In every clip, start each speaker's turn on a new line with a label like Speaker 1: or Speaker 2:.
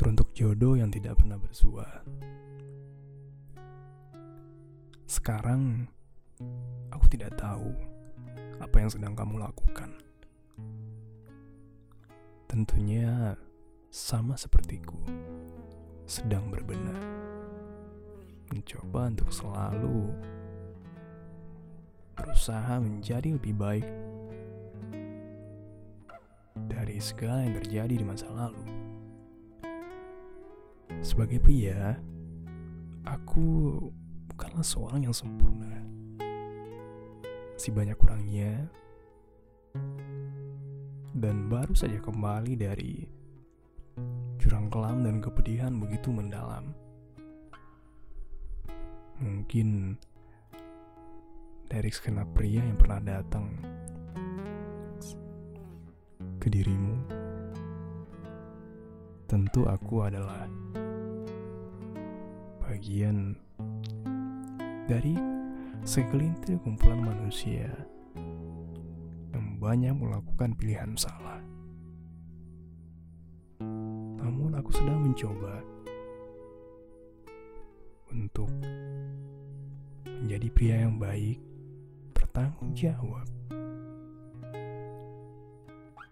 Speaker 1: Teruntuk jodoh yang tidak pernah bersua. Sekarang, aku tidak tahu apa yang sedang kamu lakukan. Tentunya sama sepertiku, sedang berbenah. Mencoba untuk selalu berusaha menjadi lebih baik dari segala yang terjadi di masa lalu. Sebagai pria, aku bukanlah seorang yang sempurna. Masih banyak kurangnya, dan baru saja kembali dari jurang kelam dan kepedihan begitu mendalam. Mungkin dari segenap pria yang pernah datang ke dirimu, tentu aku adalah bagian dari segelintir kumpulan manusia yang banyak melakukan pilihan salah. Namun aku sedang mencoba untuk menjadi pria yang baik, bertanggung jawab,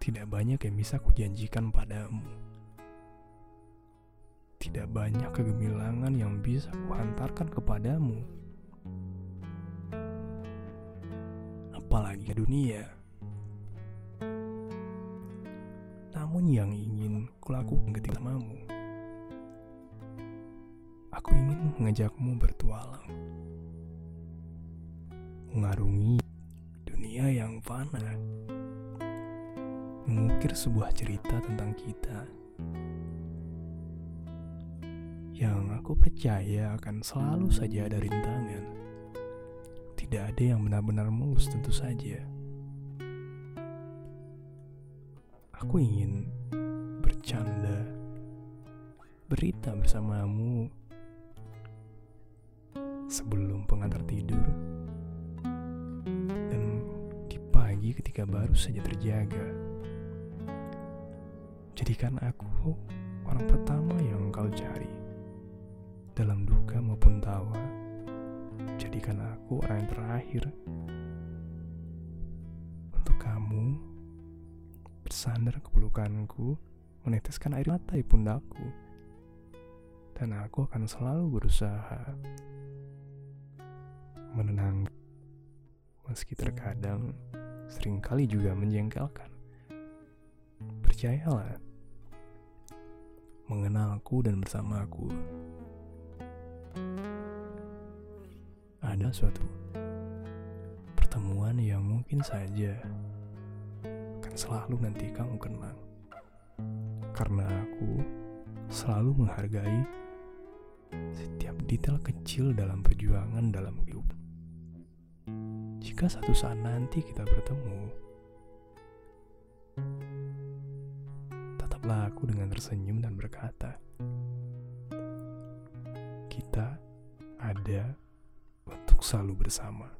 Speaker 1: tidak banyak yang bisa kujanjikan padamu. Tidak banyak kegemilangan yang bisa kuhantarkan kepadamu. Apalagi dunia. Namun yang ingin kulakukan ketika mamu. Aku ingin mengajakmu bertualang. Mengarungi dunia yang fana mengukir sebuah cerita tentang kita yang aku percaya akan selalu saja ada rintangan. Tidak ada yang benar-benar mulus tentu saja. Aku ingin bercanda, berita bersamamu sebelum pengantar tidur dan di pagi ketika baru saja terjaga. Jadikan aku aku orang yang terakhir untuk kamu bersandar ke pelukanku, meneteskan air mata di pundakku. Dan aku akan selalu berusaha menenang meski terkadang sering kali juga menjengkelkan. Percayalah, mengenalku dan bersamaku. Ada suatu pertemuan yang mungkin saja akan selalu nanti kamu kenang. Karena aku selalu menghargai setiap detail kecil dalam perjuangan dalam hidup. Jika satu saat nanti kita bertemu, Tataplah aku dengan tersenyum dan berkata, "Kita ada selalu bersama."